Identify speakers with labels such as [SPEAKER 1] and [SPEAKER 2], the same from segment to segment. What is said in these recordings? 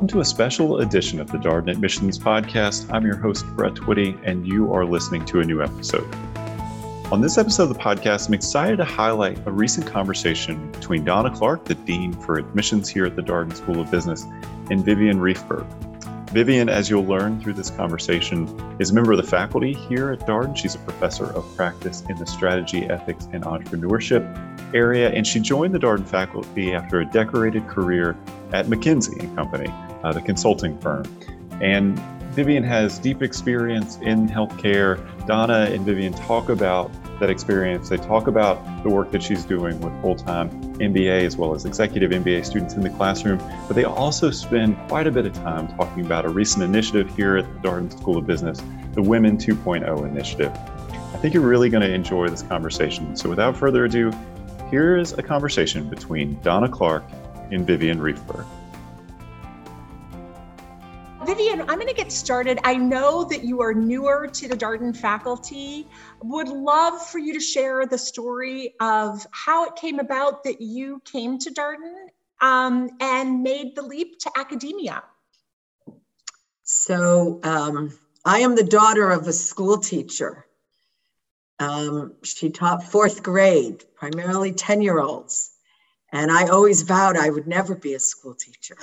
[SPEAKER 1] Welcome to a special edition of the Darden Admissions Podcast. I'm your host, Brett Twitty, and you are listening to a new episode. On this episode of the podcast, I'm excited to highlight a recent conversation between Dawna Clarke, the Dean for Admissions here at the Darden School of Business, and Vivian Riefberg. Vivian, as you'll learn through this conversation, is a member of the faculty here at Darden. She's a professor of practice in the strategy, ethics, and entrepreneurship area, and she joined the Darden faculty after a decorated career at McKinsey and Company, uh, the consulting firm. And Vivian has deep experience in healthcare. Dawna and Vivian talk about that experience. They talk about the work that she's doing with full time MBA as well as executive MBA students in the classroom. But they also spend quite a bit of time talking about a recent initiative here at the Darden School of Business, the Women 2.0 initiative. I think you're really going to enjoy this conversation. So without further ado, here is a conversation between Dawna Clarke and Vivian Riefberg.
[SPEAKER 2] Vivian, I'm going to get started. I know that you are newer to the Darden faculty. Would love for you to share the story of how it came about that you came to Darden um, and made the leap to academia.
[SPEAKER 3] So, um, I am the daughter of a school teacher. Um, she taught fourth grade, primarily 10 year olds. And I always vowed I would never be a school teacher.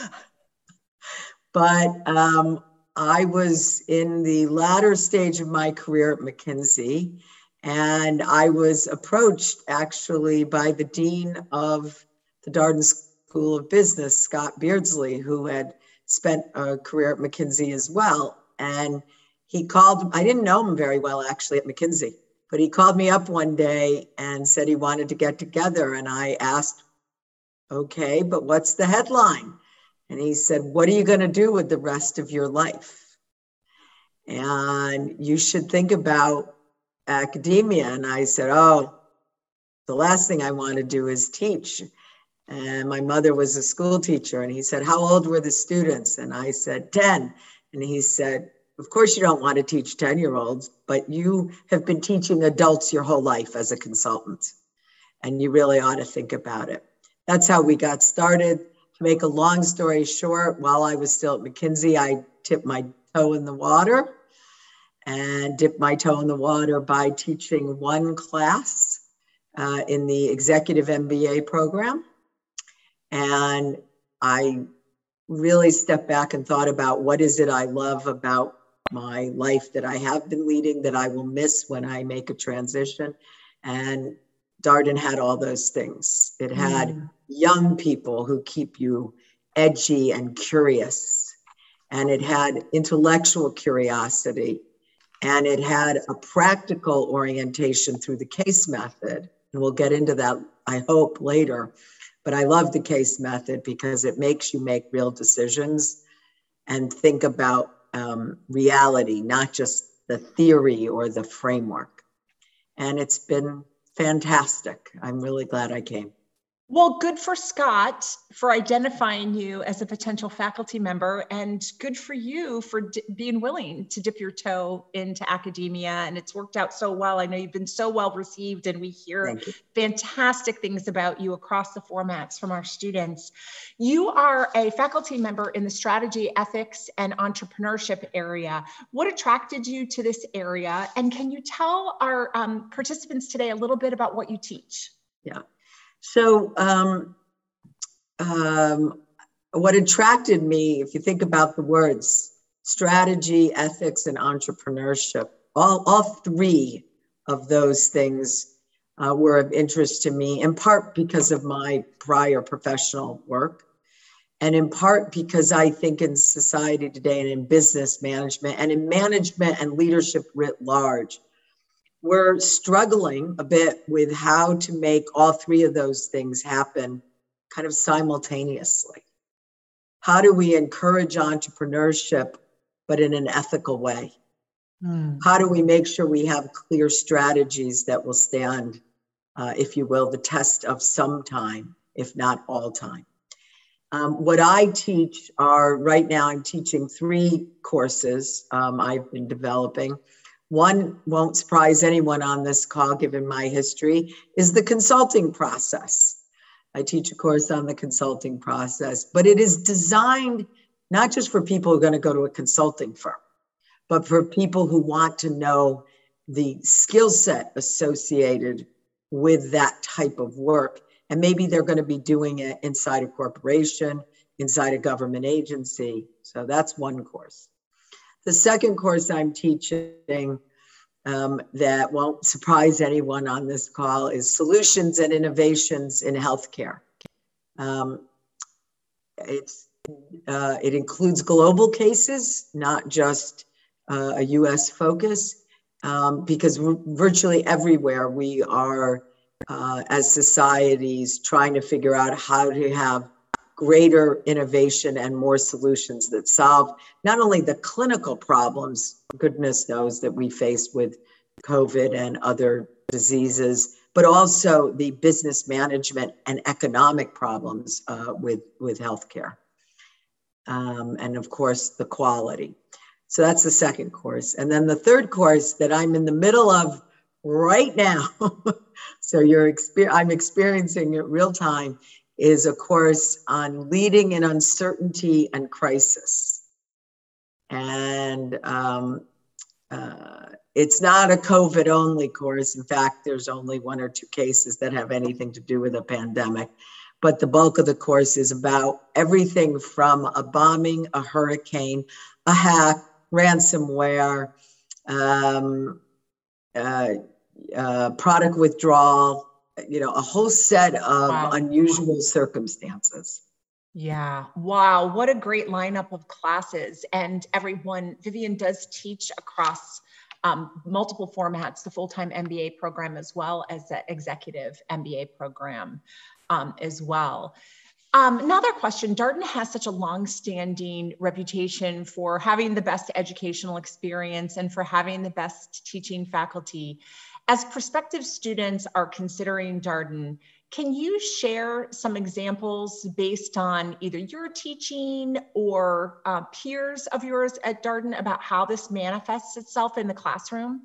[SPEAKER 3] but um, I was in the latter stage of my career at McKinsey, and I was approached actually by the dean of the Darden School of Business, Scott Beardsley, who had spent a career at McKinsey as well. And he called, I didn't know him very well actually at McKinsey, but he called me up one day and said he wanted to get together. And I asked Okay, but what's the headline? And he said, What are you going to do with the rest of your life? And you should think about academia. And I said, Oh, the last thing I want to do is teach. And my mother was a school teacher. And he said, How old were the students? And I said, 10. And he said, Of course, you don't want to teach 10 year olds, but you have been teaching adults your whole life as a consultant. And you really ought to think about it that's how we got started. To make a long story short, while I was still at McKinsey, I tipped my toe in the water and dipped my toe in the water by teaching one class uh, in the executive MBA program. And I really stepped back and thought about what is it I love about my life that I have been leading that I will miss when I make a transition. And Darden had all those things. It had mm. young people who keep you edgy and curious, and it had intellectual curiosity, and it had a practical orientation through the case method. And we'll get into that, I hope, later. But I love the case method because it makes you make real decisions and think about um, reality, not just the theory or the framework. And it's been fantastic. I'm really glad I came.
[SPEAKER 2] Well, good for Scott for identifying you as a potential faculty member, and good for you for d- being willing to dip your toe into academia. And it's worked out so well. I know you've been so well received, and we hear fantastic things about you across the formats from our students. You are a faculty member in the strategy, ethics, and entrepreneurship area. What attracted you to this area? And can you tell our um, participants today a little bit about what you teach?
[SPEAKER 3] Yeah. So, um, um, what attracted me, if you think about the words strategy, ethics, and entrepreneurship, all, all three of those things uh, were of interest to me, in part because of my prior professional work, and in part because I think in society today and in business management and in management and leadership writ large, we're struggling a bit with how to make all three of those things happen kind of simultaneously. How do we encourage entrepreneurship, but in an ethical way? Mm. How do we make sure we have clear strategies that will stand, uh, if you will, the test of some time, if not all time? Um, what I teach are right now, I'm teaching three courses um, I've been developing. One won't surprise anyone on this call, given my history, is the consulting process. I teach a course on the consulting process, but it is designed not just for people who are going to go to a consulting firm, but for people who want to know the skill set associated with that type of work. And maybe they're going to be doing it inside a corporation, inside a government agency. So that's one course. The second course I'm teaching um, that won't surprise anyone on this call is Solutions and Innovations in Healthcare. Um, it's, uh, it includes global cases, not just uh, a US focus, um, because virtually everywhere we are, uh, as societies, trying to figure out how to have greater innovation and more solutions that solve not only the clinical problems, goodness knows that we face with COVID and other diseases, but also the business management and economic problems uh, with, with healthcare. Um, and of course, the quality. So that's the second course. And then the third course that I'm in the middle of right now, so you're exper- I'm experiencing it real time, is a course on leading in uncertainty and crisis. And um, uh, it's not a COVID only course. In fact, there's only one or two cases that have anything to do with a pandemic. But the bulk of the course is about everything from a bombing, a hurricane, a hack, ransomware, um, uh, uh, product withdrawal, you know, a whole set of wow. unusual circumstances.
[SPEAKER 2] Yeah. Wow. What a great lineup of classes. And everyone, Vivian does teach across um, multiple formats, the full-time MBA program as well as the executive MBA program um, as well. Um, another question, Darden has such a long-standing reputation for having the best educational experience and for having the best teaching faculty. As prospective students are considering Darden, can you share some examples based on either your teaching or uh, peers of yours at Darden about how this manifests itself in the classroom?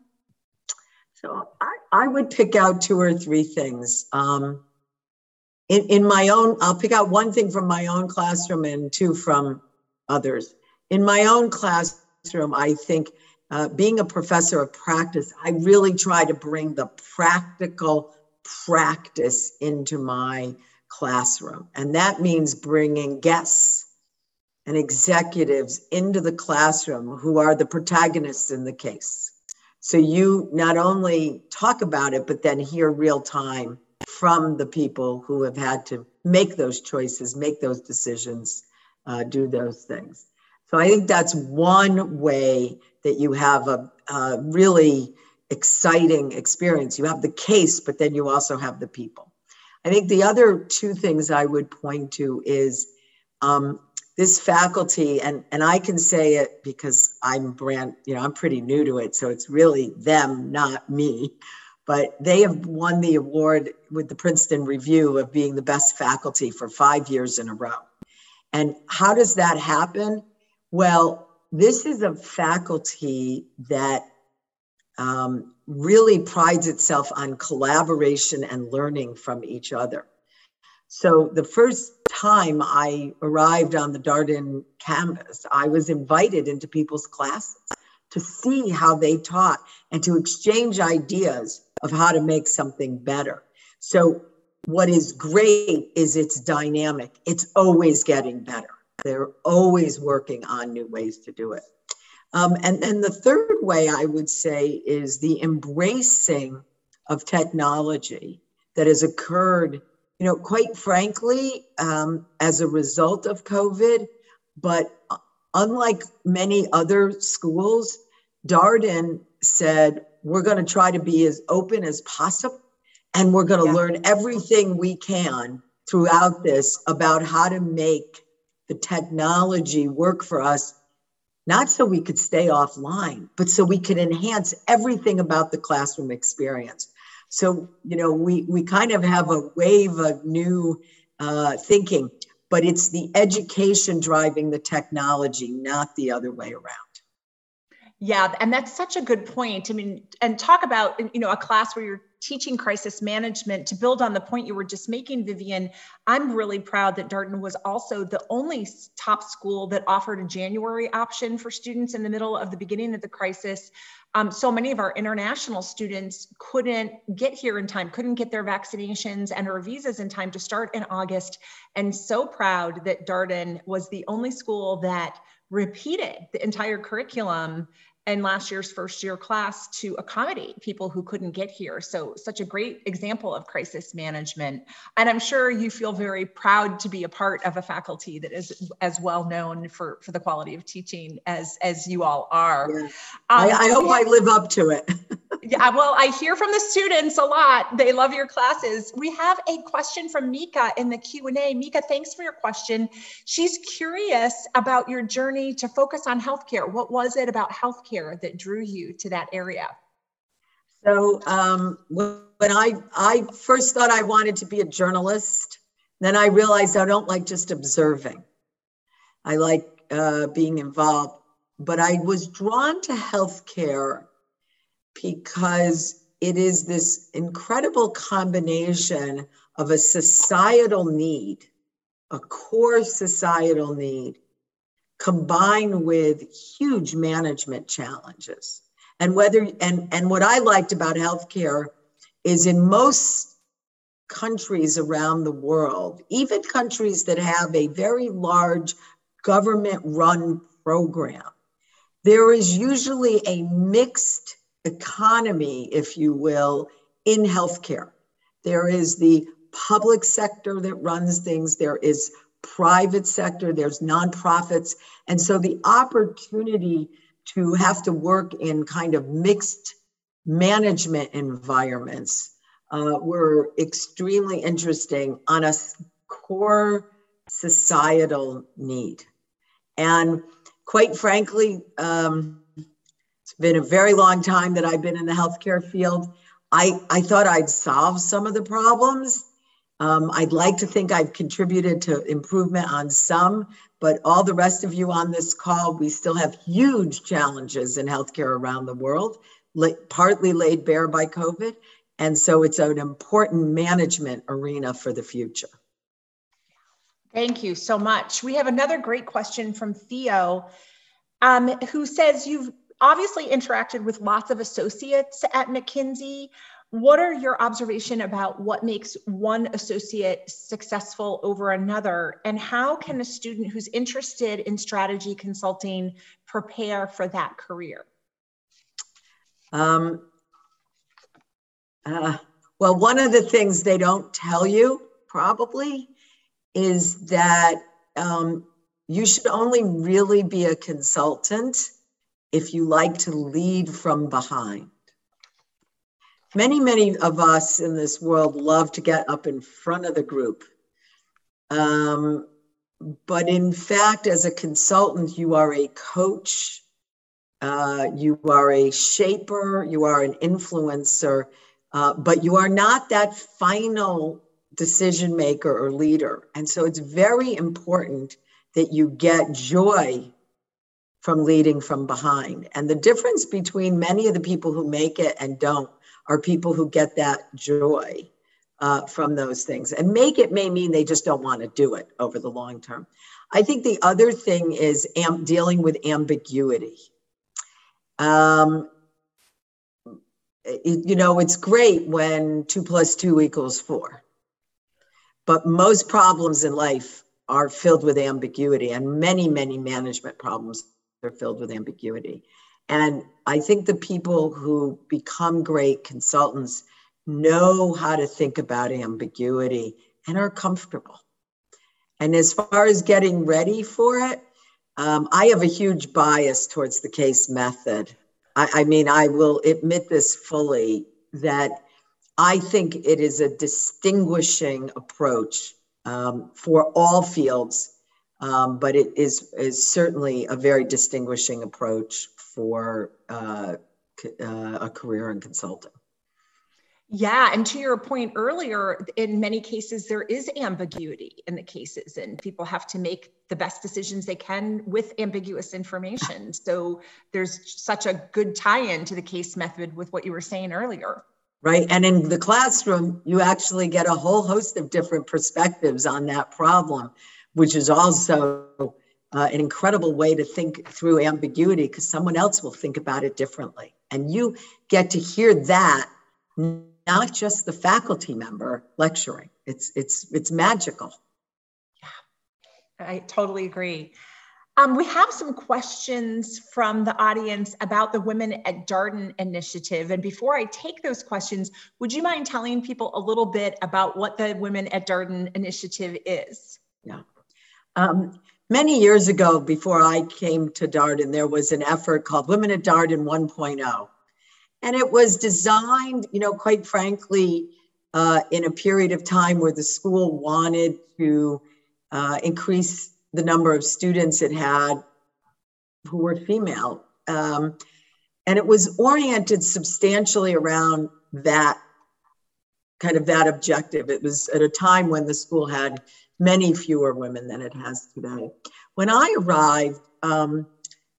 [SPEAKER 3] So I, I would pick out two or three things. Um, in, in my own, I'll pick out one thing from my own classroom and two from others. In my own classroom, I think uh, being a professor of practice, I really try to bring the practical practice into my classroom. And that means bringing guests and executives into the classroom who are the protagonists in the case. So you not only talk about it, but then hear real time from the people who have had to make those choices, make those decisions, uh, do those things. So I think that's one way that you have a, a really exciting experience. You have the case, but then you also have the people. I think the other two things I would point to is um, this faculty, and, and I can say it because I'm brand, you know, I'm pretty new to it. So it's really them, not me. But they have won the award with the Princeton Review of being the best faculty for five years in a row. And how does that happen? Well, this is a faculty that um, really prides itself on collaboration and learning from each other. So the first time I arrived on the Darden campus, I was invited into people's classes to see how they taught and to exchange ideas of how to make something better. So what is great is it's dynamic. It's always getting better. They're always working on new ways to do it. Um, and then the third way I would say is the embracing of technology that has occurred, you know, quite frankly, um, as a result of COVID. But unlike many other schools, Darden said, we're going to try to be as open as possible and we're going to yeah. learn everything we can throughout this about how to make the technology work for us not so we could stay offline, but so we could enhance everything about the classroom experience. So, you know, we, we kind of have a wave of new uh, thinking, but it's the education driving the technology, not the other way around.
[SPEAKER 2] Yeah, and that's such a good point. I mean, and talk about you know a class where you're teaching crisis management to build on the point you were just making, Vivian. I'm really proud that Darden was also the only top school that offered a January option for students in the middle of the beginning of the crisis. Um, so many of our international students couldn't get here in time, couldn't get their vaccinations and or visas in time to start in August. And so proud that Darden was the only school that repeated the entire curriculum and last year's first year class to accommodate people who couldn't get here. So, such a great example of crisis management. And I'm sure you feel very proud to be a part of a faculty that is as well known for, for the quality of teaching as, as you all are. Yeah. Um,
[SPEAKER 3] I, I hope I live up to it.
[SPEAKER 2] yeah, well, I hear from the students a lot. They love your classes. We have a question from Mika in the Q&A. Mika, thanks for your question. She's curious about your journey to focus on healthcare. What was it about healthcare healthcare that drew you to that area?
[SPEAKER 3] So um, when I I first thought I wanted to be a journalist, then I realized I don't like just observing. I like uh, being involved, but I was drawn to healthcare because it is this incredible combination of a societal need, a core societal need, combined with huge management challenges. And whether and and what I liked about healthcare is in most countries around the world, even countries that have a very large government run program, there is usually a mixed economy, if you will, in healthcare. There is the public sector that runs things, there is private sector, there's nonprofits. And so the opportunity to have to work in kind of mixed management environments uh, were extremely interesting on a core societal need. And quite frankly, um, it's been a very long time that I've been in the healthcare field. I, I thought I'd solve some of the problems um, I'd like to think I've contributed to improvement on some, but all the rest of you on this call, we still have huge challenges in healthcare around the world, partly laid bare by COVID. And so it's an important management arena for the future.
[SPEAKER 2] Thank you so much. We have another great question from Theo, um, who says you've obviously interacted with lots of associates at McKinsey what are your observation about what makes one associate successful over another? And how can a student who's interested in strategy consulting prepare for that career? Um,
[SPEAKER 3] uh, well one of the things they don't tell you probably is that um, you should only really be a consultant if you like to lead from behind many, many of us in this world love to get up in front of the group. Um, but in fact, as a consultant, you are a coach, uh, you are a shaper, you are an influencer, uh, but you are not that final decision maker or leader. And so it's very important that you get joy from leading from behind. And the difference between many of the people who make it and don't are people who get that joy uh, from those things. And make it may mean they just don't want to do it over the long term. I think the other thing is am- dealing with ambiguity. Um, it, you know, it's great when two plus two equals four, but most problems in life are filled with ambiguity, and many, many management problems are filled with ambiguity. And I think the people who become great consultants know how to think about ambiguity and are comfortable. And as far as getting ready for it, um, I have a huge bias towards the case method. I, I mean, I will admit this fully that I think it is a distinguishing approach um, for all fields, um, but it is, is certainly a very distinguishing approach for uh, uh, a career in consulting.
[SPEAKER 2] Yeah, and to your point earlier, in many cases, there is ambiguity in the cases, and people have to make the best decisions they can with ambiguous information. So there's such a good tie in to the case method with what you were saying earlier.
[SPEAKER 3] Right. And in the classroom, you actually get a whole host of different perspectives on that problem, which is also uh, an incredible way to think through ambiguity because someone else will think about it differently. And you get to hear that not just the faculty member lecturing. It's it's it's magical.
[SPEAKER 2] Yeah, I totally agree. Um, we have some questions from the audience about the Women at Darden initiative. And before I take those questions, would you mind telling people a little bit about what the Women at Darden initiative is?
[SPEAKER 3] Yeah. Um, many years ago, before I came to Darden, there was an effort called Women at Darden 1.0. And it was designed, you know, quite frankly, uh, in a period of time where the school wanted to uh, increase the number of students it had who were female. Um, and it was oriented substantially around that kind of that objective. It was at a time when the school had many fewer women than it has today. When I arrived, um,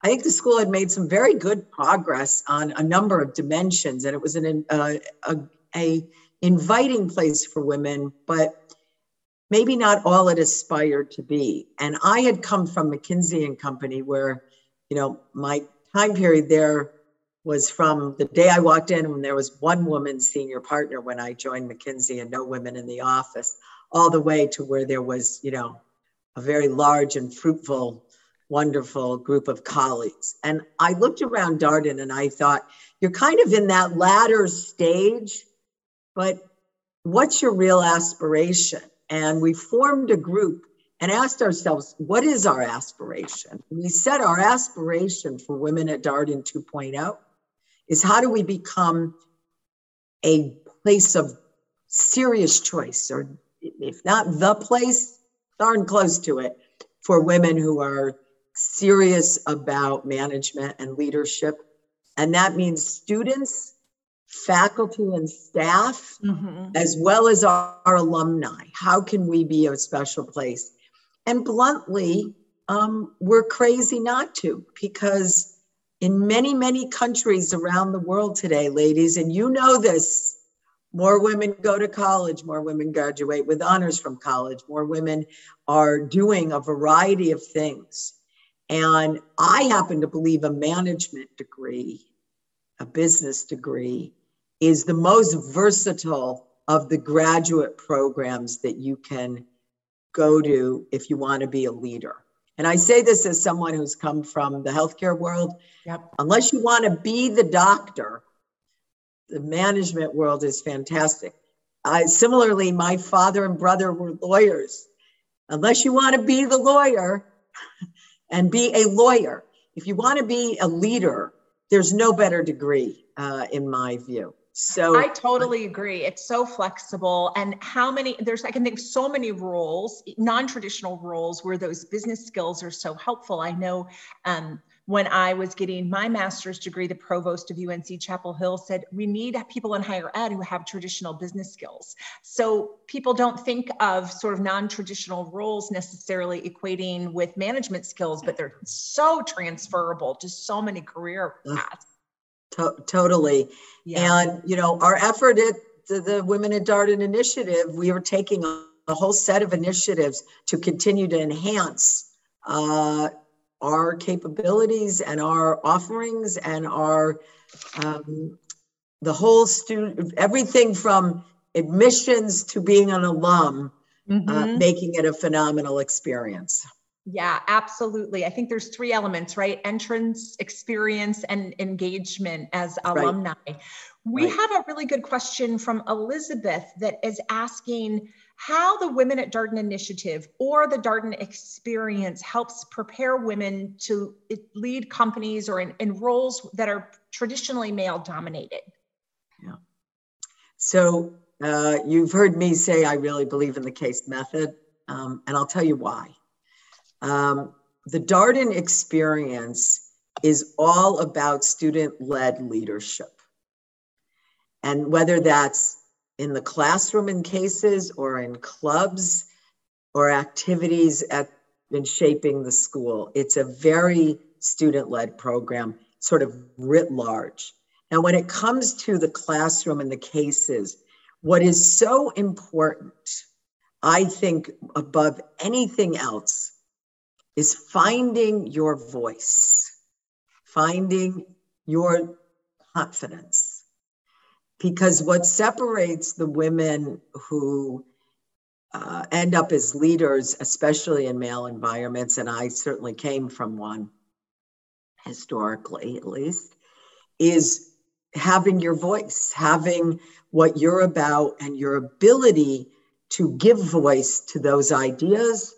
[SPEAKER 3] I think the school had made some very good progress on a number of dimensions, and it was an uh, a, a inviting place for women, but maybe not all it aspired to be. And I had come from McKinsey and Company, where you know my time period there was from the day I walked in when there was one woman senior partner when I joined McKinsey and no women in the office, all the way to where there was you know a very large and fruitful wonderful group of colleagues. And I looked around Darden and I thought, you're kind of in that latter stage, but what's your real aspiration? And we formed a group and asked ourselves, what is our aspiration? We set our aspiration for Women at Darden 2.0 is how do we become a place of serious choice, or if not the place, darn close to it, for women who are serious about management and leadership. And that means students, faculty, and staff, mm-hmm. as well as our, our, alumni. How can we be a special place? And bluntly, um, we're crazy not to, because in many, many countries around the world today, ladies, and you know this, more women go to college, more women graduate with honors from college, more women are doing a variety of things. And I happen to believe a management degree, a business degree, is the most versatile of the graduate programs that you can go to if you want to be a leader. And I say this as someone who's come from the healthcare world. Yep. Unless you want to be the doctor, the management world is fantastic. I, similarly, my father and brother were lawyers. Unless you want to be the lawyer, and be a lawyer. If you want to be a leader, there's no better degree, uh, in my view. So
[SPEAKER 2] I totally agree. It's so flexible. And how many, there's, I can think of so many roles, non traditional roles where those business skills are so helpful. I know um, when I was getting my master's degree, the provost of UNC Chapel Hill said, we need people in higher ed who have traditional business skills. So people don't think of sort of non-traditional roles necessarily equating with management skills, but they're so transferable to so many career paths.
[SPEAKER 3] To- totally. Yeah. And, you know, our effort at the, the Women at Darden initiative, we are taking a, a whole set of initiatives to continue to enhance uh, our capabilities and our offerings and our um, the whole student everything from admissions to being an alum uh, mm-hmm. uh, making it a phenomenal experience
[SPEAKER 2] yeah absolutely i think there's three elements right entrance experience and engagement as alumni right. we right. have a really good question from elizabeth that is asking how the Women at Darden initiative or the Darden experience helps prepare women to lead companies or in, in roles that are traditionally male dominated.
[SPEAKER 3] Yeah. So uh, you've heard me say I really believe in the case method, um, and I'll tell you why. Um, the Darden experience is all about student led leadership. And whether that's in the classroom in cases or in clubs or activities at in shaping the school. It's a very student-led program, sort of writ large. And when it comes to the classroom and the cases, what is so important, I think, above anything else, is finding your voice, finding your confidence. Because what separates the women who uh, end up as leaders, especially in male environments, and I certainly came from one historically at least, is having your voice, having what you're about, and your ability to give voice to those ideas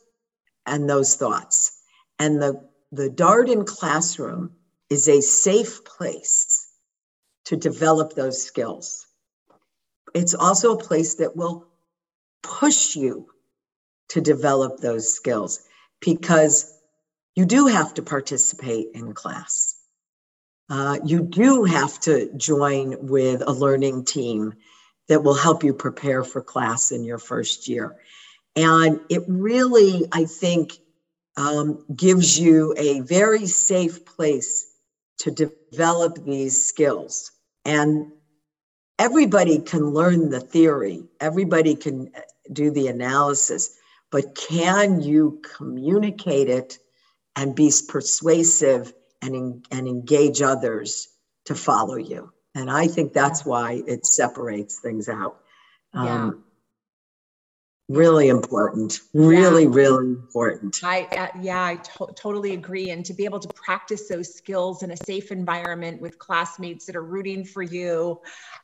[SPEAKER 3] and those thoughts. And the, the Darden classroom is a safe place to develop those skills. It's also a place that will push you to develop those skills because you do have to participate in class. Uh, you do have to join with a learning team that will help you prepare for class in your first year. And it really, I think, um, gives you a very safe place to develop these skills. And everybody can learn the theory, everybody can uh, do the analysis, but can you communicate it and be persuasive and, and engage others to follow you? And I think that's why it separates things out. Um, yeah really important really yeah. really important
[SPEAKER 2] i uh, yeah i to- totally agree and to be able to practice those skills in a safe environment with classmates that are rooting for you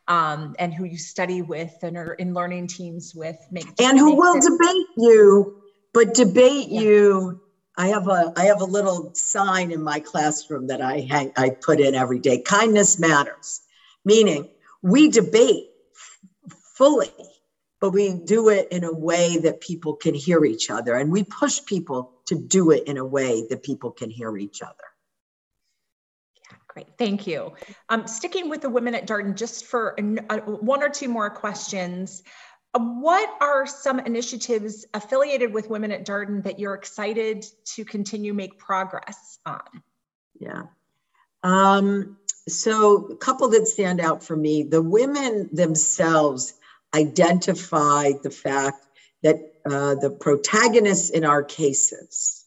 [SPEAKER 2] um, and who you study with and are in learning teams with make
[SPEAKER 3] and who will it- debate you but debate yeah. you I have a I have a little sign in my classroom that I hang, I put in every day. Kindness matters, meaning we debate fully but we do it in a way that people can hear each other. And we push people to do it in a way that people can hear each other.
[SPEAKER 2] Yeah, great. Thank you. Um, sticking with the women at Darden, just for uh, one or two more questions. Uh, what are some initiatives affiliated with Women at Darden that you're excited to continue make progress on?
[SPEAKER 3] Yeah. Um, so a couple that stand out for me, the women themselves identify the fact that uh, the protagonists in our cases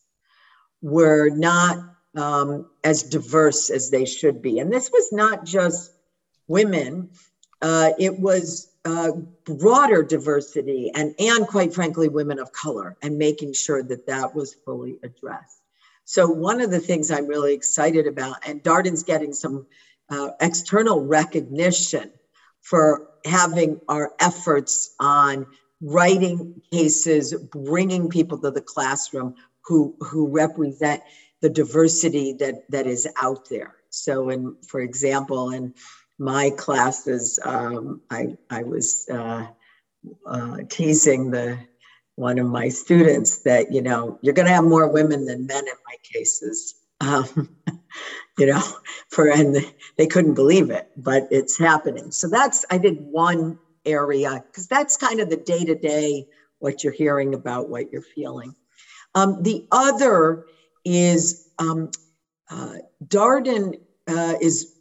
[SPEAKER 3] were not um, as diverse as they should be. And this was not just women, uh, it was uh, broader diversity and, and quite frankly, women of color, and making sure that that was fully addressed. So, one of the things I'm really excited about, and Darden's getting some uh, external recognition for having our efforts on writing cases, bringing people to the classroom who, who represent the diversity that, that is out there. So, in, for example, in my classes, um, I, I was uh, uh, teasing the one of my students that, you know, you're going to have more women than men in my cases. Um, you know, for and they couldn't believe it, but it's happening. So that's I did one area because that's kind of the day to day what you're hearing about, what you're feeling. Um, the other is um, uh, Darden uh, is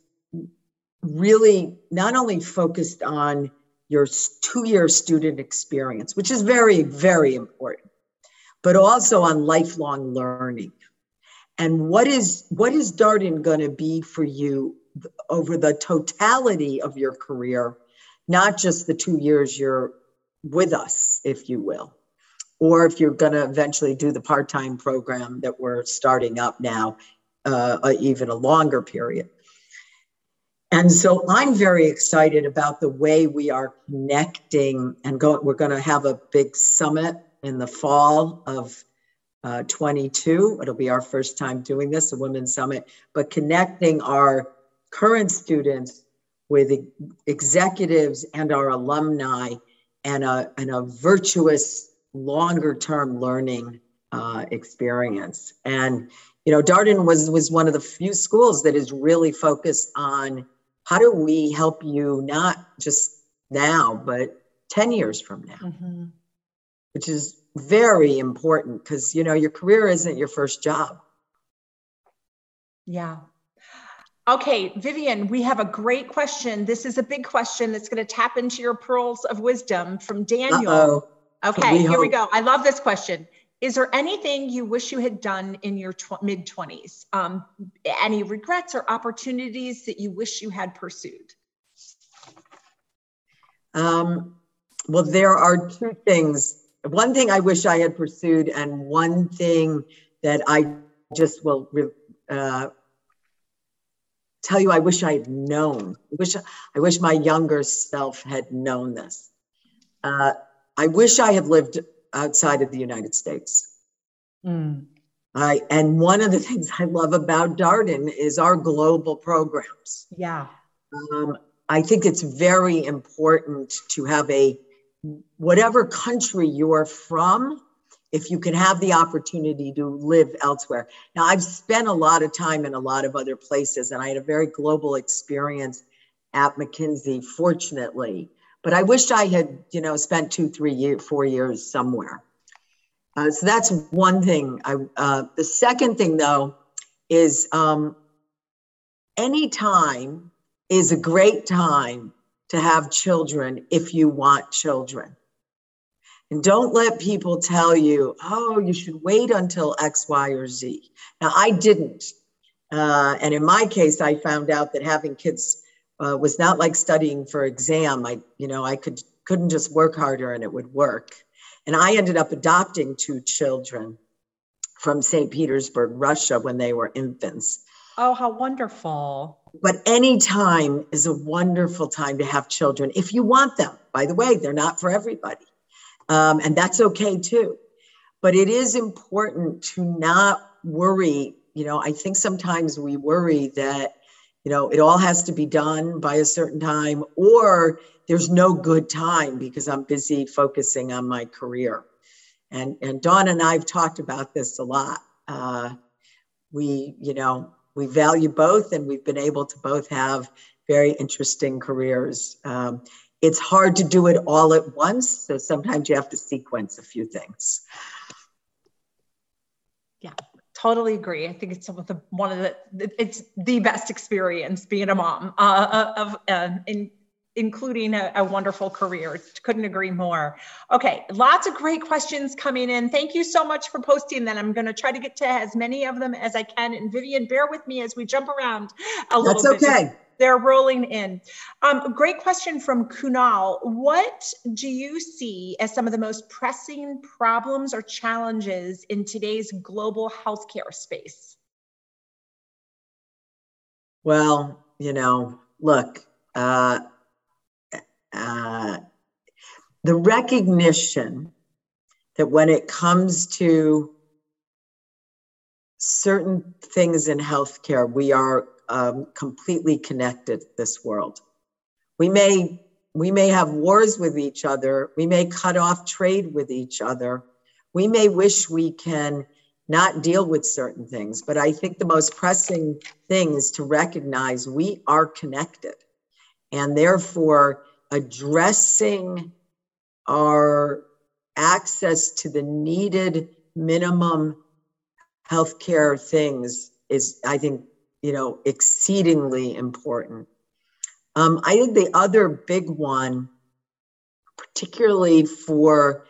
[SPEAKER 3] really not only focused on your two year student experience, which is very, very important, but also on lifelong learning and what is what is Darden going to be for you over the totality of your career, not just the two years you're with us, if you will, or if you're going to eventually do the part-time program that we're starting up now, uh, even a longer period. And so I'm very excited about the way we are connecting and go, we're going to have a big summit in the fall of uh, 22. It'll be our first time doing this, a Women's Summit, but connecting our current students with executives and our alumni and a, and a virtuous longer term learning uh, experience. And, you know, Darden was, was one of the few schools that is really focused on how do we help you not just now, but 10 years from now, mm-hmm. which is very important because, you know, your career isn't your first job.
[SPEAKER 2] Yeah. Okay, Vivian, we have a great question. This is a big question that's going to tap into your pearls of wisdom from Daniel. Uh-oh. Okay, we here hope. we go. I love this question. Is there anything you wish you had done in your tw- mid 20s? Um, any regrets or opportunities that you wish you had pursued?
[SPEAKER 3] Um, well, there are two things. One thing I wish I had pursued, and one thing that I just will uh, tell you I wish I had known. I wish I wish my younger self had known this. Uh, I wish I had lived outside of the United States. Mm. I, and one of the things I love about Darden is our global programs.
[SPEAKER 2] Yeah.
[SPEAKER 3] Um, I think it's very important to have a whatever country you're from, if you can have the opportunity to live elsewhere. Now, I've spent a lot of time in a lot of other places, and I had a very global experience at McKinsey, fortunately. But I wish I had, you know, spent two, three, year, four years somewhere. Uh, so that's one thing. I, uh, the second thing, though, is um, any time is a great time to have children if you want children. And don't let people tell you, oh, you should wait until X, Y, or Z. Now, I didn't. Uh, and in my case, I found out that having kids uh, was not like studying for exam. I, you know, I could couldn't just work harder and it would work. And I ended up adopting two children from St. Petersburg, Russia, when they were infants.
[SPEAKER 2] Oh, how wonderful.
[SPEAKER 3] But any time is a wonderful time to have children if you want them. By the way, they're not for everybody. Um, and that's okay too. But it is important to not worry. You know, I think sometimes we worry that, you know, it all has to be done by a certain time or there's no good time because I'm busy focusing on my career. And, and Dawn and I have talked about this a lot. Uh, we, you know, we value both and we've been able to both have very interesting careers. Um, it's hard to do it all at once. So sometimes you have to sequence a few things.
[SPEAKER 2] Yeah, totally agree. I think it's one of the, it's the best experience being a mom uh, of, uh, in, including a, a, wonderful career. Couldn't agree more. Okay, lots of great questions coming in. Thank you so much for posting them. I'm going to try to get to as many of them as I can. And Vivian, bear with me as we jump around a little
[SPEAKER 3] That's bit. That's okay
[SPEAKER 2] they're rolling in. Um, great question from Kunal. What do you see as some of the most pressing problems or challenges in today's global healthcare space?
[SPEAKER 3] Well, you know, look, uh, uh, the recognition that when it comes to certain things in healthcare, we are um, completely connected this world. We may we may have wars with each other. We may cut off trade with each other. We may wish we can not deal with certain things, but I think the most pressing thing is to recognize we are connected. And therefore, addressing our access to the needed minimum healthcare things is, I think, you know, exceedingly important. Um, I think the other big one, particularly for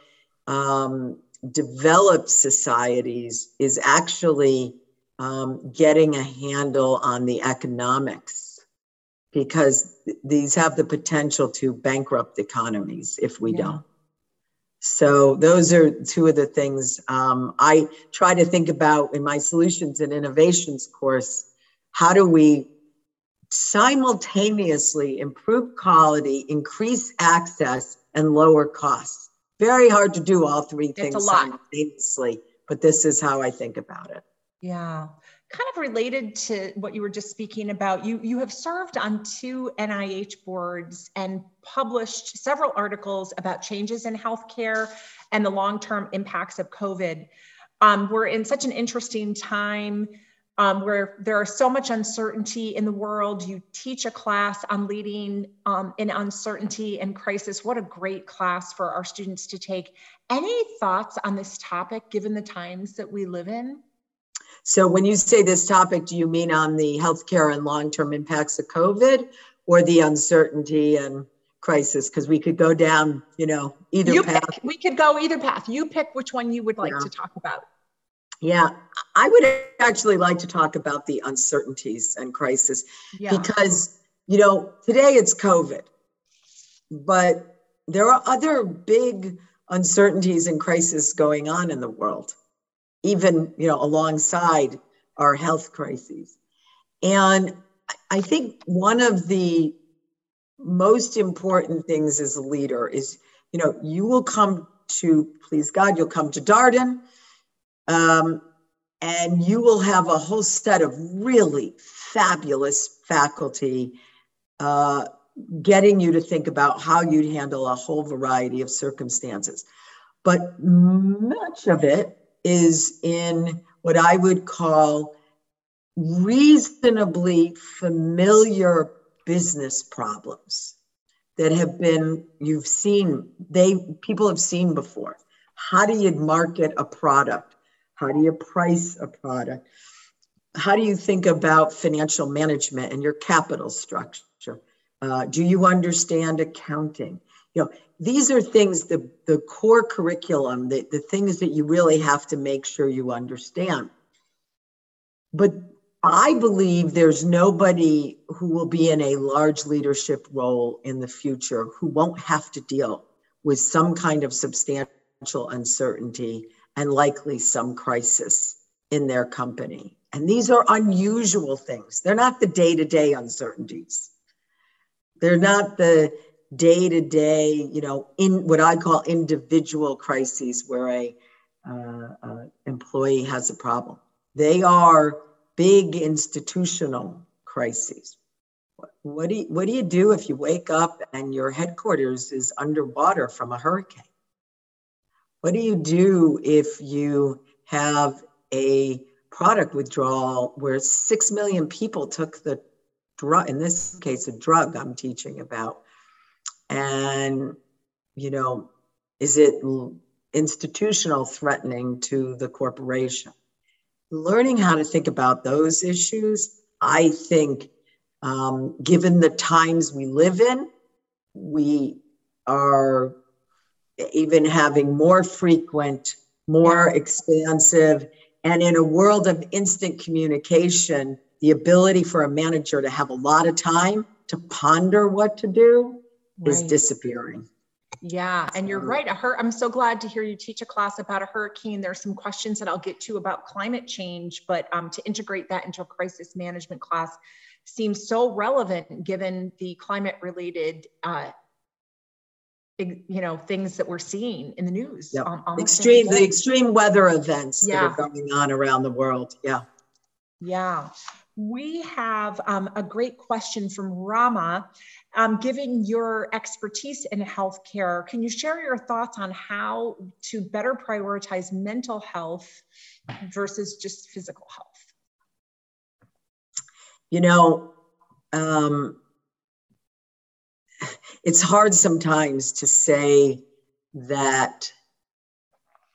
[SPEAKER 3] um, developed societies, is actually um, getting a handle on the economics because th- these have the potential to bankrupt economies if we yeah. don't. So, those are two of the things um, I try to think about in my solutions and innovations course how do we simultaneously improve quality, increase access, and lower costs? Very hard to do all three things simultaneously, but this is how I think about it.
[SPEAKER 2] Yeah. Kind of related to what you were just speaking about, you, you have served on two NIH boards and published several articles about changes in healthcare and the long term impacts of COVID. Um, we're in such an interesting time um, where are so much uncertainty in the world. You teach a class on leading um, in uncertainty and crisis. What a great class for our students to take. Any thoughts on this topic given the times that we live in?
[SPEAKER 3] So, when you say this topic, do you mean on the healthcare and long term impacts of COVID or the uncertainty and crisis? Because we could go down, you know, either
[SPEAKER 2] you
[SPEAKER 3] path.
[SPEAKER 2] Pick. We could go either path. You pick which one you would like
[SPEAKER 3] Yeah.
[SPEAKER 2] to talk about.
[SPEAKER 3] Yeah, I would actually like to talk about the uncertainties and crisis
[SPEAKER 2] Yeah.
[SPEAKER 3] because, you know, today it's COVID, but there are other big uncertainties and crises going on in the world, even, you know, alongside our health crises. And I think one of the most important things as a leader is, you know, you will come to, please God, you'll come to Darden um, and you will have a whole set of really fabulous faculty uh, getting you to think about how you'd handle a whole variety of circumstances. But much of it is in what I would call reasonably familiar business problems that have been you've seen they people have seen before. How do you market a product? How do you price a product? How do you think about financial management and your capital structure? Uh, do you understand accounting you know these are things the, the core curriculum the, the things that you really have to make sure you understand but I believe there's nobody who will be in a large leadership role in the future who won't have to deal with some kind of substantial uncertainty and likely some crisis in their company. And these are unusual things. They're not the day to day uncertainties. They're not the day to day, you know, in what I call individual crises where a uh, employee has a problem. They are big institutional crises. What, do you, what do you do if you wake up and your headquarters is underwater from a hurricane? What do you do if you have a product withdrawal where six million people took the drug, in this case, a drug I'm teaching about? And, you know, is it institutional threatening to the corporation? learning how to think about those issues, I think, um, given the times we live in, we are even having more frequent, more expansive, and in a world of instant communication, the ability for a manager to have a lot of time to ponder what to do is disappearing.
[SPEAKER 2] Yeah, and you're right. A hur- I'm so glad to hear you teach a class about a hurricane. There are some questions that I'll get to about climate change, but um, to integrate that into a crisis management class seems so relevant given the climate related, uh, you know, things that we're seeing in the news.
[SPEAKER 3] Yep.
[SPEAKER 2] um,
[SPEAKER 3] Extreme, the extreme weather events that are going on around the world. Yeah.
[SPEAKER 2] Yeah. We have um, a great question from Rama. Um, given your expertise in healthcare, can you share your thoughts on how to better prioritize mental health versus just physical health?
[SPEAKER 3] You know, um, it's hard sometimes to say that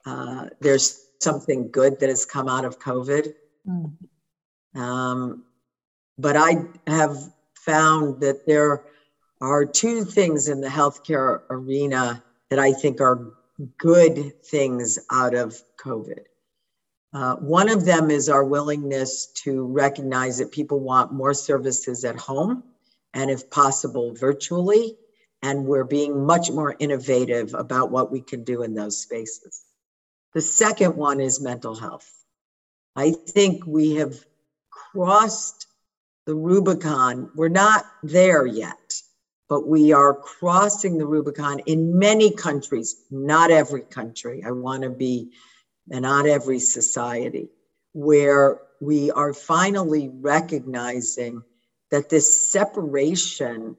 [SPEAKER 3] uh, there's something good that has come out of COVID. Um, but I have found that there are two things in the healthcare arena that I think are good things out of COVID. Uh, one of them is our willingness to recognize that people want more services at home and, if possible, virtually. And we're being much more innovative about what we can do in those spaces. The second one is mental health. I think we have crossed the Rubicon. We're not there yet, but we are crossing the Rubicon in many countries, not every country. I want to be, and not every society, where we are finally recognizing that this separation,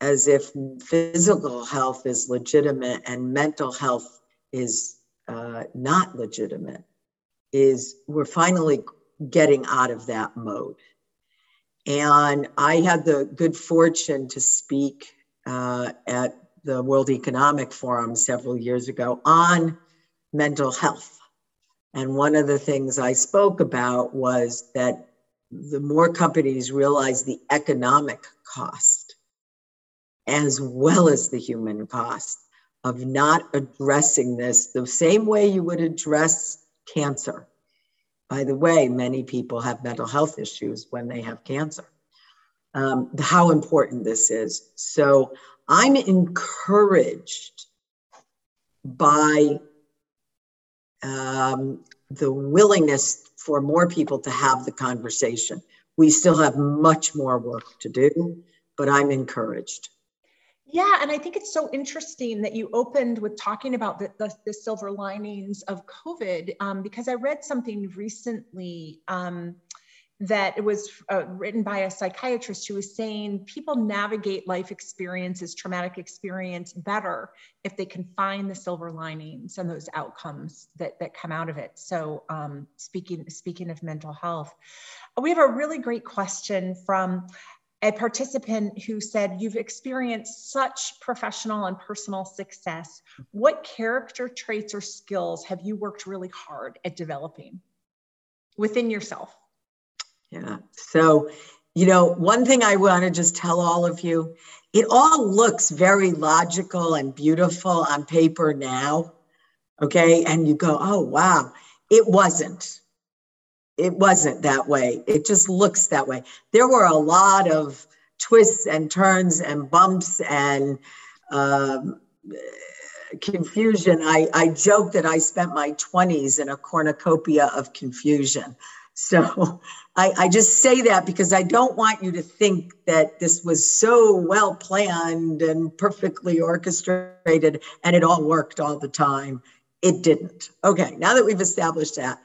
[SPEAKER 3] as if physical health is legitimate and mental health is uh, not legitimate, is we're finally getting out of that mode. And I had the good fortune to speak uh, at the World Economic Forum several years ago on mental health. And one of the things I spoke about was that the more companies realize the economic cost as well as the human cost of not addressing this the same way you would address cancer. By the way, many people have mental health issues when they have cancer. Um, how important this is. So I'm encouraged by um, the willingness for more people to have the conversation. We still have much more work to do, but I'm encouraged.
[SPEAKER 2] Yeah, and I think it's so interesting that you opened with talking about the, the, the silver linings of COVID um, because I read something recently um, that was uh, written by a psychiatrist who was saying people navigate life experiences, traumatic experience better if they can find the silver linings and those outcomes that, that come out of it. So um, speaking, speaking of mental health, we have a really great question from a participant who said, You've experienced such professional and personal success. What character traits or skills have you worked really hard at developing within yourself?
[SPEAKER 3] Yeah. So, you know, one thing I want to just tell all of you it all looks very logical and beautiful on paper now. Okay. And you go, oh, wow. It wasn't. It wasn't that way. It just looks that way. There were a lot of twists and turns and bumps and um, confusion. I, I joke that I spent my 20s in a cornucopia of confusion. So I, I, just say that because I don't want you to think that this was so well planned and perfectly orchestrated and it all worked all the time. It didn't. Okay, now that we've established that,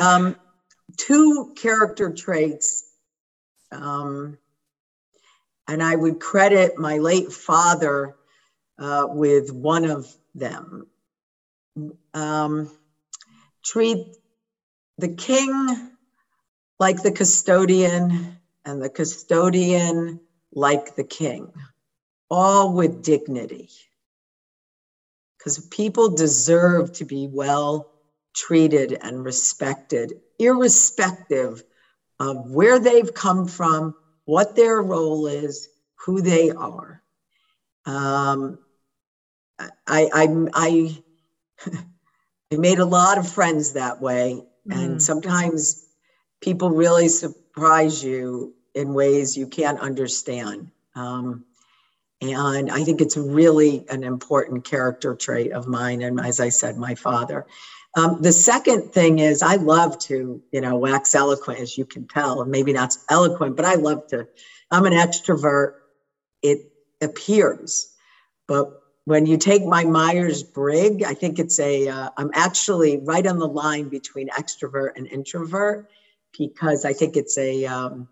[SPEAKER 3] um, two character traits, um, and I would credit my late father uh, with one of them. Um, treat the king like the custodian, and the custodian like the king, all with dignity. Because people deserve to be well treated and respected, irrespective of where they've come from, what their role is, who they are. Um, I, I, I, I made a lot of friends that way, mm. and sometimes people really surprise you in ways you can't understand. Um, and I think it's really an important character trait of mine. And as I said, my father. Um, the second thing is I love to, you know, wax eloquent, as you can tell, and maybe not so eloquent, but I love to, I'm an extrovert. It appears. But when you take my Myers Briggs, I think it's a. am uh, actually right on the line between extrovert and introvert because I think it's a, um,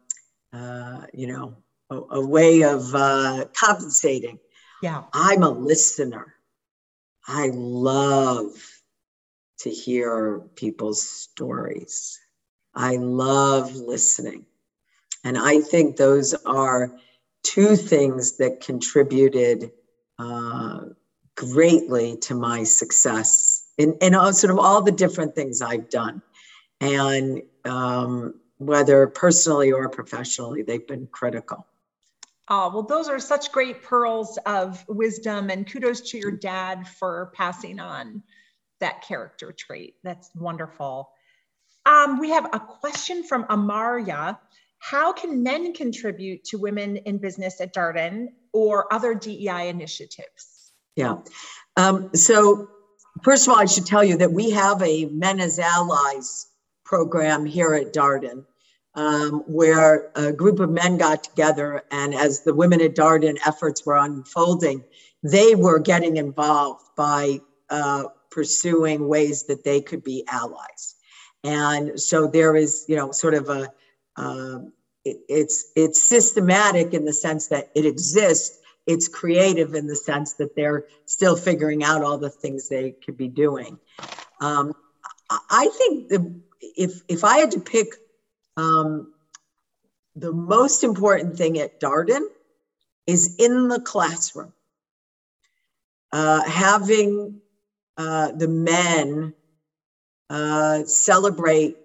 [SPEAKER 3] uh, you know, a, a way of uh, compensating.
[SPEAKER 2] Yeah.
[SPEAKER 3] I'm a listener. I love to hear people's stories. I love listening. And I think those are two things that contributed uh, greatly to my success in, in all, sort of all the different things I've done. And um, whether personally or professionally, they've been critical.
[SPEAKER 2] Oh, well, those are such great pearls of wisdom, and kudos to your dad for passing on that character trait. That's wonderful. Um, we have a question from Amaria. How can men contribute to women in business at Darden or other DEI initiatives?
[SPEAKER 3] Yeah. Um, so, first of all, I should tell you that we have a Men as Allies program here at Darden, um, where a group of men got together, and as the Women at Darden efforts were unfolding, they were getting involved by uh, pursuing ways that they could be allies. And so there is, you know, sort of a, uh, it, it's it's systematic in the sense that it exists. It's creative in the sense that they're still figuring out all the things they could be doing. Um, I think the if if I had to pick um, the most important thing at Darden is in the classroom. Uh, having uh, the men uh, celebrate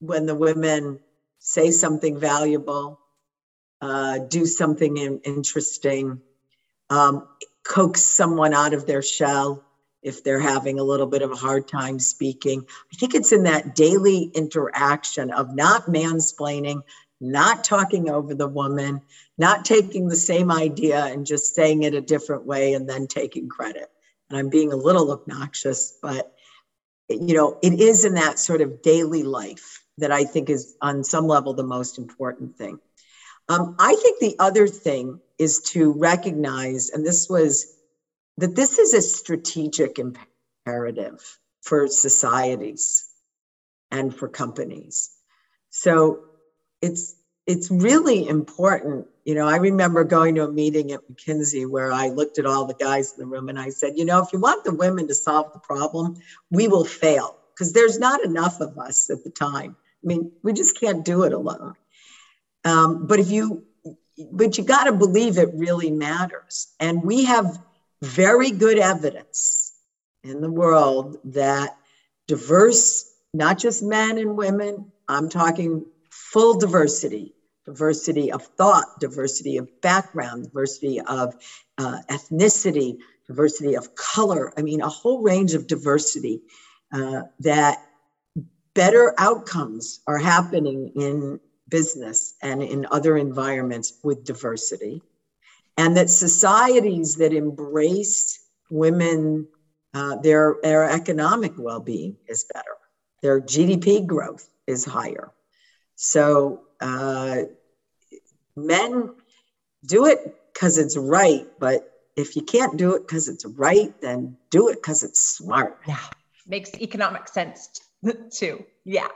[SPEAKER 3] when the women say something valuable, uh, do something in, interesting, um, coax someone out of their shell if they're having a little bit of a hard time speaking. I think it's in that daily interaction of not mansplaining, not talking over the woman, not taking the same idea and just saying it a different way and then taking credit. And I'm being a little obnoxious, but you know, it is in that sort of daily life that I think is on some level the most important thing. Um, I think the other thing is to recognize, and this was that this is a strategic imperative for societies and for companies. So it's it's really important. You know, I remember going to a meeting at McKinsey where I looked at all the guys in the room and I said, you know, if you want the women to solve the problem, we will fail because there's not enough of us at the time. I mean, we just can't do it alone. Um, but if you, but you got to believe it really matters. And we have very good evidence in the world that diverse, not just men and women, I'm talking full diversity, diversity of thought, diversity of background, diversity of uh, ethnicity, diversity of color. I mean, a whole range of diversity uh, that better outcomes are happening in business and in other environments with diversity. And that societies that embrace women, uh, their, their economic well being is better, their GDP growth is higher. So uh, men do it because it's right, but if you can't do it because it's right, then do it because it's smart.
[SPEAKER 2] Yeah, makes economic sense too. Yeah.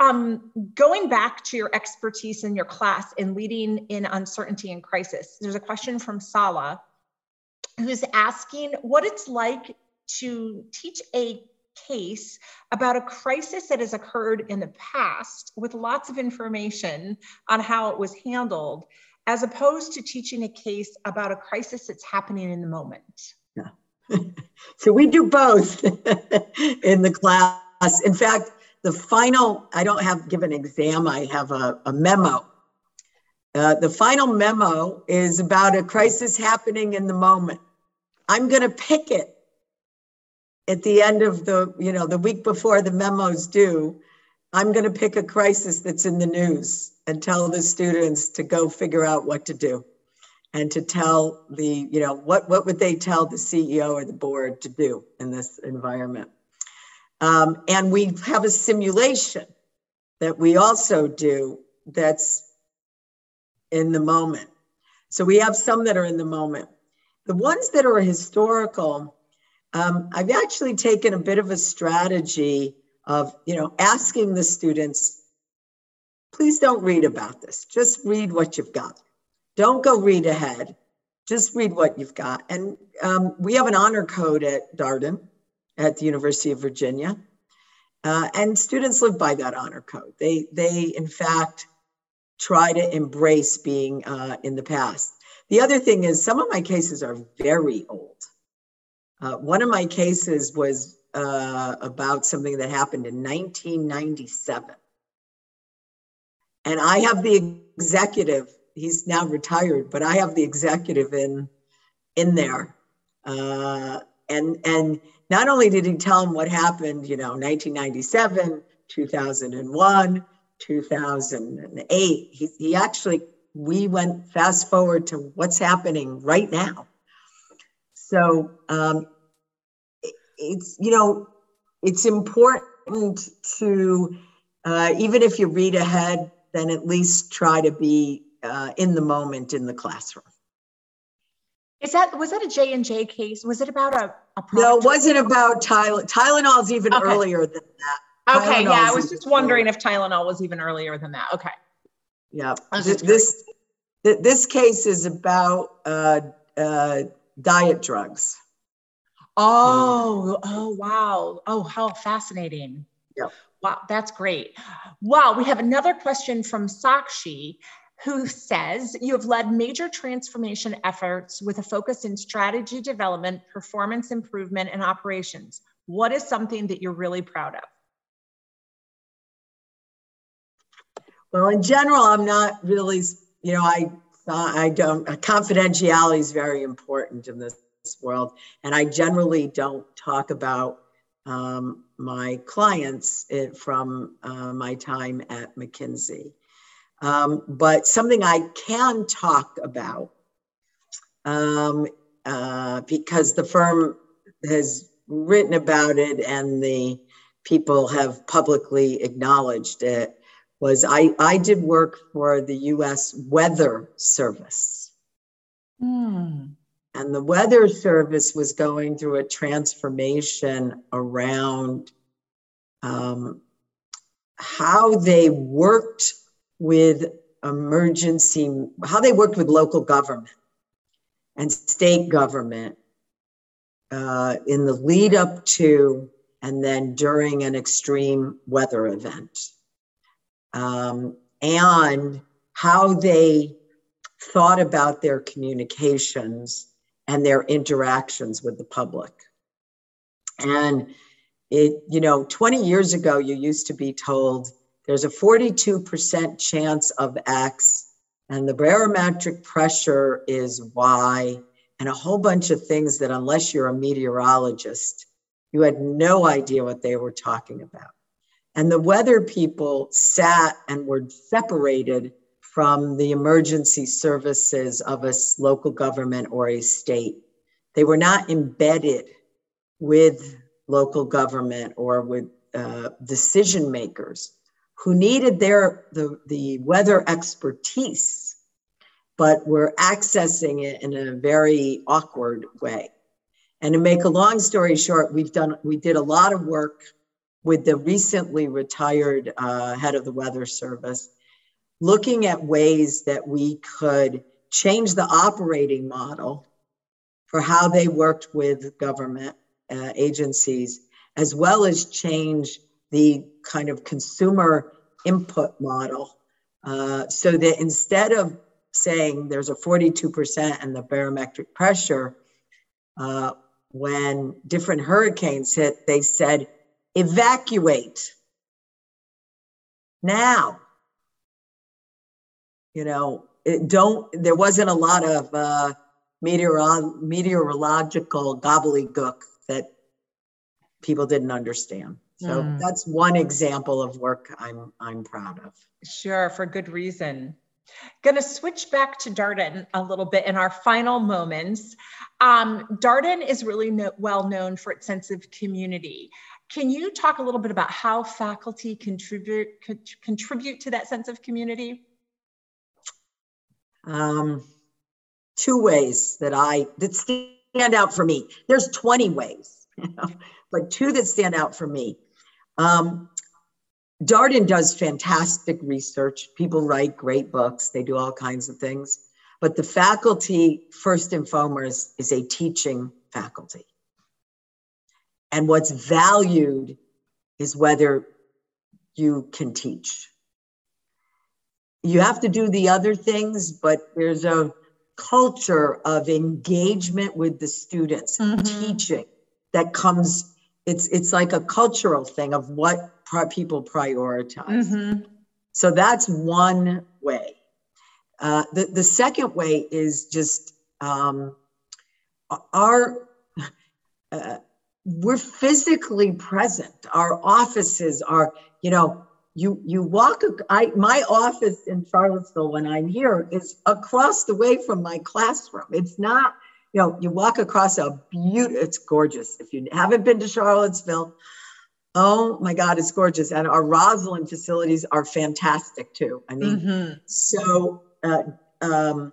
[SPEAKER 2] Um, going back to your expertise in your class in leading in uncertainty and crisis, there's a question from Sala who's asking what it's like to teach a case about a crisis that has occurred in the past with lots of information on how it was handled, as opposed to teaching a case about a crisis that's happening in the moment.
[SPEAKER 3] Yeah. so we do both in the class. In fact, the final, I don't have give an exam, I have a, a memo. Uh, the final memo is about a crisis happening in the moment. I'm going to pick it at the end of the, you know, the week before the memo's due, I'm going to pick a crisis that's in the news and tell the students to go figure out what to do and to tell the, you know, what, what would they tell the CEO or the board to do in this environment. Um, and we have a simulation that we also do that's in the moment. So we have some that are in the moment. The ones that are historical, um, I've actually taken a bit of a strategy of, you know, asking the students, please don't read about this. Just read what you've got. Don't go read ahead. Just read what you've got. And um, we have an honor code at Darden at the University of Virginia. Uh, and students live by that honor code. They, they in fact, try to embrace being uh, in the past. The other thing is, some of my cases are very old. Uh, one of my cases was uh, about something that happened in 1997. And I have the executive, he's now retired, but I have the executive in, in there. Uh, and, and not only did he tell him what happened, you know, 1997, 2001, 2008, he, he actually, we went fast forward to what's happening right now so um, it's, you know, it's important to, uh, even if you read ahead, then at least try to be uh, in the moment in the classroom.
[SPEAKER 2] Is that was that a J and J case? Was it about a, a
[SPEAKER 3] no? It wasn't about Tylenol. Tylenol's even okay. earlier than that.
[SPEAKER 2] Okay, Tylenol's yeah, I was just wondering earlier. if Tylenol was even earlier than that. Okay.
[SPEAKER 3] Yeah, this this, this case is about uh, uh, diet drugs.
[SPEAKER 2] Oh, mm. oh, wow. Oh, how fascinating.
[SPEAKER 3] Yeah.
[SPEAKER 2] Wow, that's great. Wow, we have another question from Sakshi who says you have led major transformation efforts with a focus in strategy development, performance improvement, and operations. What is something that you're really proud of?
[SPEAKER 3] Well, in general, I'm not really, you know, I I don't confidentiality is very important in this world, and I generally don't talk about um, my clients from uh, my time at McKinsey. Um, but something I can talk about um, uh, because the firm has written about it and the people have publicly acknowledged it was I, I did work for the US Weather Service. Mm. And the Weather Service was going through a transformation around um, how they worked with emergency, how they worked with local government and state government uh, in the lead up to and then during an extreme weather event. Um, and how they thought about their communications and their interactions with the public. And it, you know, 20 years ago, you used to be told there's a 42% chance of X, and the barometric pressure is Y, and a whole bunch of things that, unless you're a meteorologist, you had no idea what they were talking about. And the weather people sat and were separated from the emergency services of a local government or a state. They were not embedded with local government or with uh, decision makers who needed their the, the weather expertise, but were accessing it in a very awkward way. And to make a long story short, we've done we did a lot of work with the recently retired uh, head of the Weather Service looking at ways that we could change the operating model for how they worked with government uh, agencies, as well as change the kind of consumer input model uh, so that instead of saying there's a 42% and the barometric pressure, uh, when different hurricanes hit, they said, evacuate now you know, it don't, there wasn't a lot of uh, meteoro- meteorological gobbledygook that people didn't understand. So mm. that's one example of work I'm, I'm proud of.
[SPEAKER 2] Sure, for good reason. Going to switch back to Darden a little bit in our final moments. Um, Darden is really no, well known for its sense of community. Can you talk a little bit about how faculty contribute contribute to that sense of community?
[SPEAKER 3] um, two ways that I that stand out for me. There's 20 ways, but two that stand out for me. Um, Darden does fantastic research. People write great books. They do all kinds of things. But the faculty, first and foremost, is a teaching faculty. And what's valued is whether you can teach you have to do the other things, but there's a culture of engagement with the students, mm-hmm. teaching that comes. It's it's like a cultural thing of what people prioritize. Mm-hmm. So that's one way. Uh, the the second way is just um, our. Uh, we're physically present. Our offices are, you know, you you walk I, my office in charlottesville when i'm here is across the way from my classroom it's not you know you walk across a beautiful it's gorgeous if you haven't been to charlottesville oh my god it's gorgeous and our Rosslyn facilities are fantastic too i mean mm-hmm. so uh, um,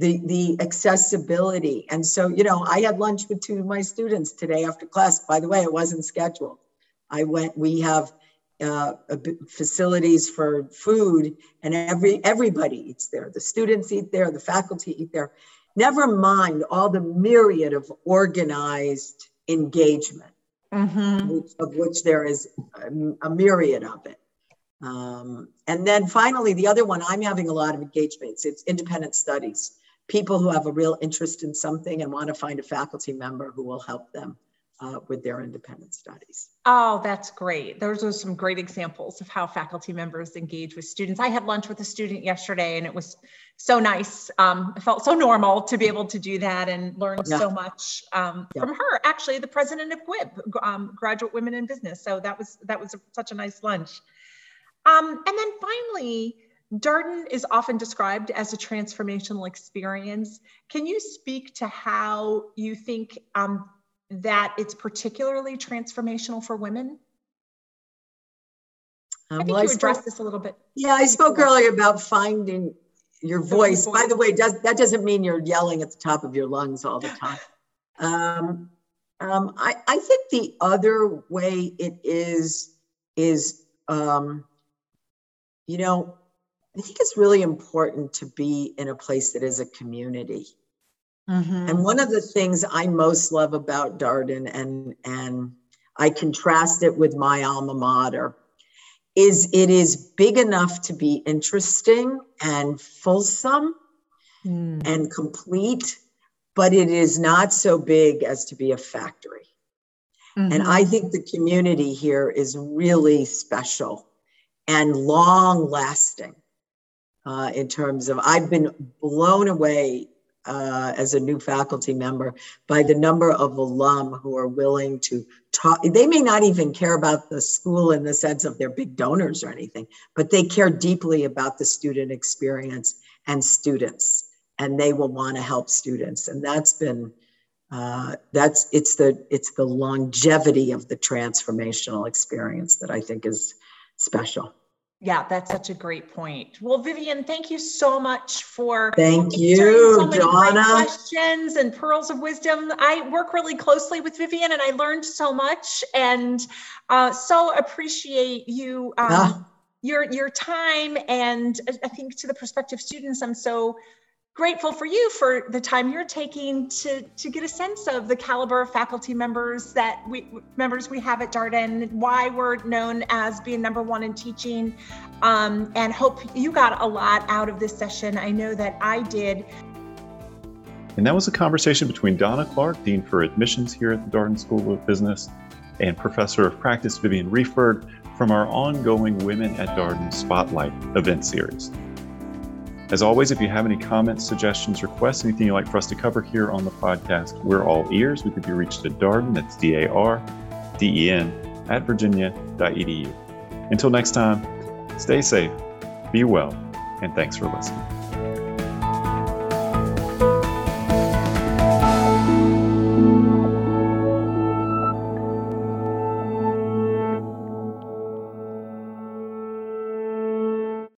[SPEAKER 3] the the accessibility and so you know i had lunch with two of my students today after class by the way it wasn't scheduled i went we have uh, facilities for food, and every everybody eats there. The students eat there, the faculty eat there. Never mind all the myriad of organized engagement mm-hmm. which, of which there is a, a myriad of it. Um, and then finally, the other one, I'm having a lot of engagements. It's independent studies. People who have a real interest in something and want to find a faculty member who will help them uh, with their independent studies.
[SPEAKER 2] Oh, that's great. Those are some great examples of how faculty members engage with students. I had lunch with a student yesterday and it was so nice. Um, I felt so normal to be able to do that and learn yeah. so much um, yeah. from her. Actually, the president of GWIB, um, Graduate Women in Business. So that was that was a, such a nice lunch. Um, and then finally, Darden is often described as a transformational experience. Can you speak to how you think um, that it's particularly transformational for women? Um, I think well, you addressed this a little bit.
[SPEAKER 3] Yeah, I spoke earlier about finding your voice. By the way, does, that doesn't mean you're yelling at the top of your lungs all the time. Um, um, I, I think the other way it is is um, you know, I think it's really important to be in a place that is a community. Mm-hmm. And one of the things I most love about Darden, and and I contrast it with my alma mater, is it is big enough to be interesting and fulsome mm. and complete, but it is not so big as to be a factory. Mm-hmm. And I think the community here is really special and long lasting uh, in terms of I've been blown away uh, as a new faculty member by the number of alum who are willing to talk. They may not even care about the school in the sense of they're big donors or anything, but they care deeply about the student experience and students, and they will want to help students. And that's been uh, that's it's the it's the longevity of the transformational experience that I think is special.
[SPEAKER 2] Yeah, that's such a great point. Well, Vivian, thank you so much for
[SPEAKER 3] thank you,
[SPEAKER 2] so
[SPEAKER 3] Dawna.
[SPEAKER 2] Questions and pearls of wisdom. I work really closely with Vivian, and I learned so much, and uh, so appreciate you. Um, ah. Your, your time and I think to the prospective students, I'm so grateful for you for the time you're taking to to get a sense of the caliber of faculty members that we members we have at Darden, why we're known as being number one in teaching, um, and hope you got a lot out of this session. I know that I did.
[SPEAKER 1] And that was a conversation between Dawna Clarke, Dean for Admissions here at the Darden School of Business, and Professor of Practice Vivian Riefberg from our ongoing Women at Darden Spotlight event series. As always, if you have any comments, suggestions, requests, anything you'd like for us to cover here on the podcast, we're all ears. We could be reached at Darden, that's D A R D E N, at virginia.edu. Until next time, stay safe, be well, and thanks for listening.